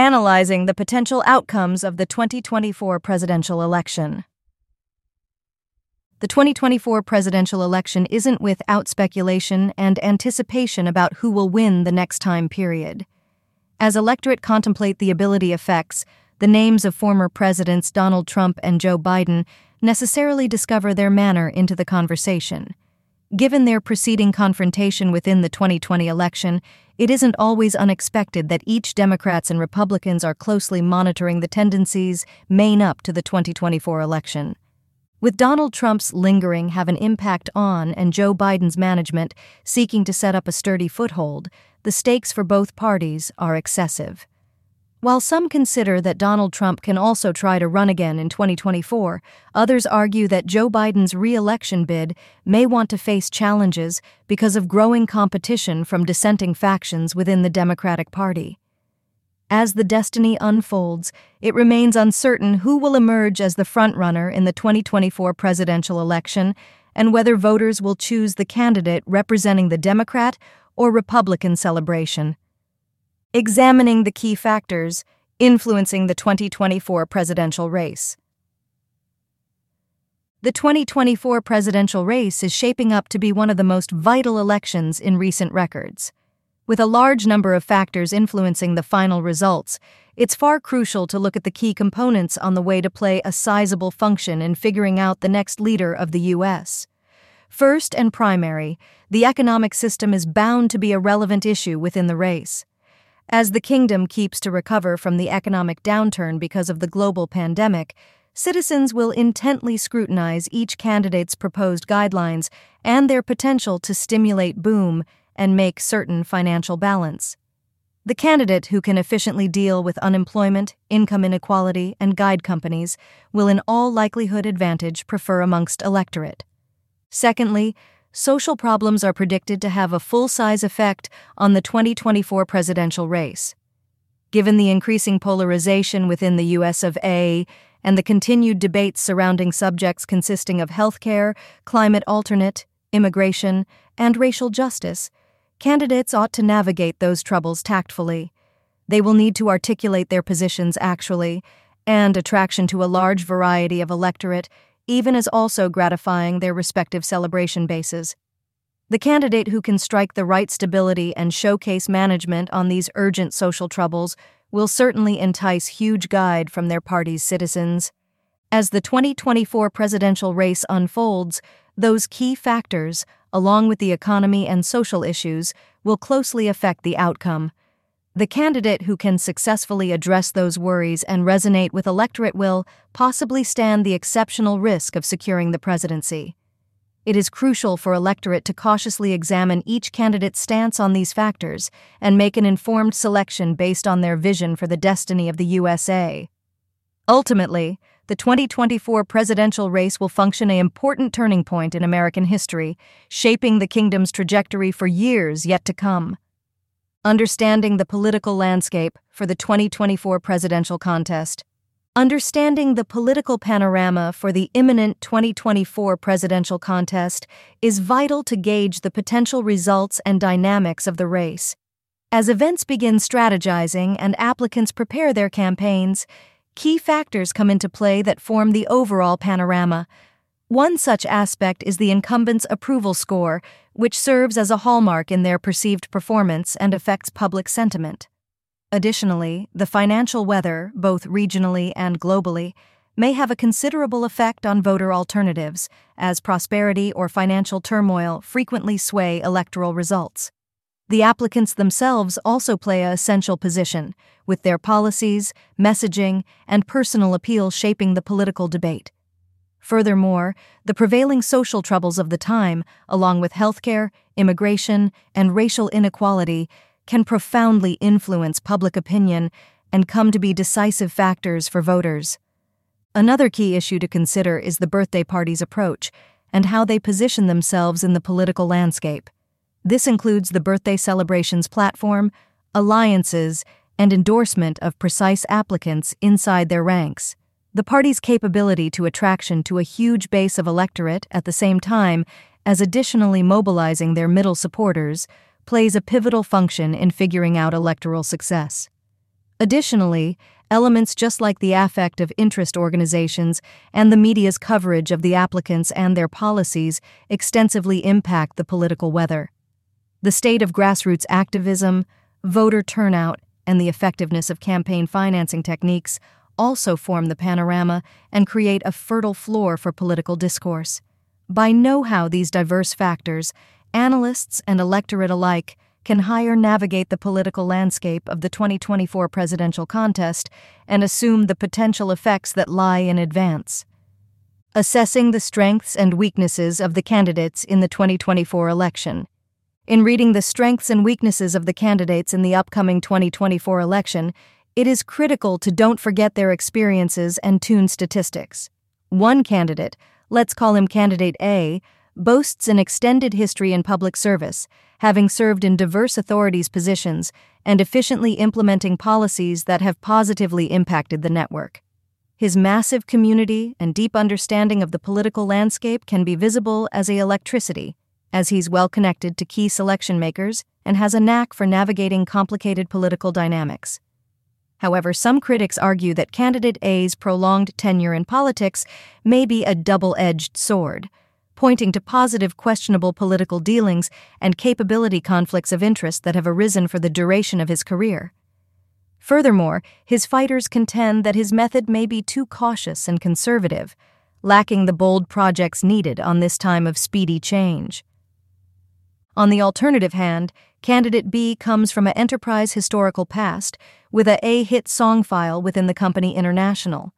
analyzing the potential outcomes of the 2024 presidential election. The 2024 presidential election isn't without speculation and anticipation about who will win the next time period. As electorate contemplate the ability effects, the names of former presidents Donald Trump and Joe Biden necessarily discover their manner into the conversation. Given their preceding confrontation within the 2020 election, it isn't always unexpected that each Democrats and Republicans are closely monitoring the tendencies main up to the 2024 election. With Donald Trump's lingering have an impact on and Joe Biden's management seeking to set up a sturdy foothold, the stakes for both parties are excessive. While some consider that Donald Trump can also try to run again in 2024, others argue that Joe Biden's re election bid may want to face challenges because of growing competition from dissenting factions within the Democratic Party. As the destiny unfolds, it remains uncertain who will emerge as the frontrunner in the 2024 presidential election and whether voters will choose the candidate representing the Democrat or Republican celebration. Examining the key factors influencing the 2024 presidential race. The 2024 presidential race is shaping up to be one of the most vital elections in recent records. With a large number of factors influencing the final results, it's far crucial to look at the key components on the way to play a sizable function in figuring out the next leader of the U.S. First and primary, the economic system is bound to be a relevant issue within the race. As the kingdom keeps to recover from the economic downturn because of the global pandemic, citizens will intently scrutinize each candidate's proposed guidelines and their potential to stimulate boom and make certain financial balance. The candidate who can efficiently deal with unemployment, income inequality, and guide companies will in all likelihood advantage prefer amongst electorate. Secondly, social problems are predicted to have a full size effect on the 2024 presidential race. Given the increasing polarization within the US of A and the continued debates surrounding subjects consisting of healthcare, climate alternate, immigration, and racial justice, Candidates ought to navigate those troubles tactfully. They will need to articulate their positions actually, and attraction to a large variety of electorate, even as also gratifying their respective celebration bases. The candidate who can strike the right stability and showcase management on these urgent social troubles will certainly entice huge guide from their party's citizens. As the 2024 presidential race unfolds, those key factors, along with the economy and social issues, will closely affect the outcome. The candidate who can successfully address those worries and resonate with electorate will possibly stand the exceptional risk of securing the presidency. It is crucial for electorate to cautiously examine each candidate's stance on these factors and make an informed selection based on their vision for the destiny of the USA. Ultimately, the 2024 presidential race will function an important turning point in American history, shaping the kingdom's trajectory for years yet to come. Understanding the political landscape for the 2024 presidential contest. Understanding the political panorama for the imminent 2024 presidential contest is vital to gauge the potential results and dynamics of the race. As events begin strategizing and applicants prepare their campaigns, key factors come into play that form the overall panorama. One such aspect is the incumbent's approval score, which serves as a hallmark in their perceived performance and affects public sentiment. Additionally, the financial weather, both regionally and globally, may have a considerable effect on voter alternatives, as prosperity or financial turmoil frequently sway electoral results. The applicants themselves also play a essential position, with their policies, messaging, and personal appeal shaping the political debate. Furthermore, the prevailing social troubles of the time, along with healthcare, immigration, and racial inequality, can profoundly influence public opinion and come to be decisive factors for voters. Another key issue to consider is the birthday party's approach and how they position themselves in the political landscape. This includes the birthday celebrations platform, alliances, and endorsement of precise applicants inside their ranks. The party's capability to attraction to a huge base of electorate at the same time as additionally mobilizing their middle supporters plays a pivotal function in figuring out electoral success. Additionally, elements just like the affect of interest organizations and the media's coverage of the applicants and their policies extensively impact the political weather. The state of grassroots activism, voter turnout, and the effectiveness of campaign financing techniques also form the panorama and create a fertile floor for political discourse. By know how these diverse factors, analysts and electorate alike can higher navigate the political landscape of the 2024 presidential contest and assume the potential effects that lie in advance. Assessing the strengths and weaknesses of the candidates in the 2024 election. In reading the strengths and weaknesses of the candidates in the upcoming 2024 election, it is critical to don't forget their experiences and tune statistics. One candidate, let's call him Candidate A, boasts an extended history in public service, having served in diverse authorities' positions and efficiently implementing policies that have positively impacted the network. His massive community and deep understanding of the political landscape can be visible as a electricity, as he's well connected to key selection makers and has a knack for navigating complicated political dynamics. However, some critics argue that candidate A's prolonged tenure in politics may be a double edged sword pointing to positive questionable political dealings and capability conflicts of interest that have arisen for the duration of his career. Furthermore, his fighters contend that his method may be too cautious and conservative, lacking the bold projects needed on this time of speedy change. On the alternative hand, candidate B comes from an enterprise historical past with a A hit song file within the company International.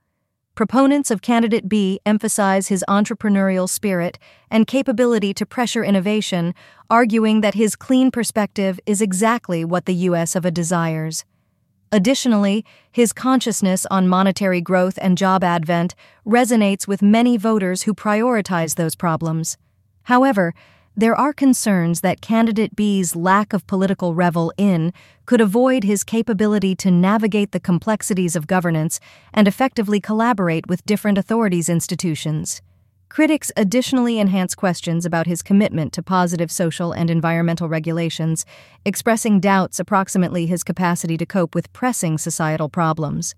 Proponents of Candidate B emphasize his entrepreneurial spirit and capability to pressure innovation, arguing that his clean perspective is exactly what the U.S. of A desires. Additionally, his consciousness on monetary growth and job advent resonates with many voters who prioritize those problems. However, there are concerns that candidate B's lack of political revel in could avoid his capability to navigate the complexities of governance and effectively collaborate with different authorities' institutions. Critics additionally enhance questions about his commitment to positive social and environmental regulations, expressing doubts approximately his capacity to cope with pressing societal problems.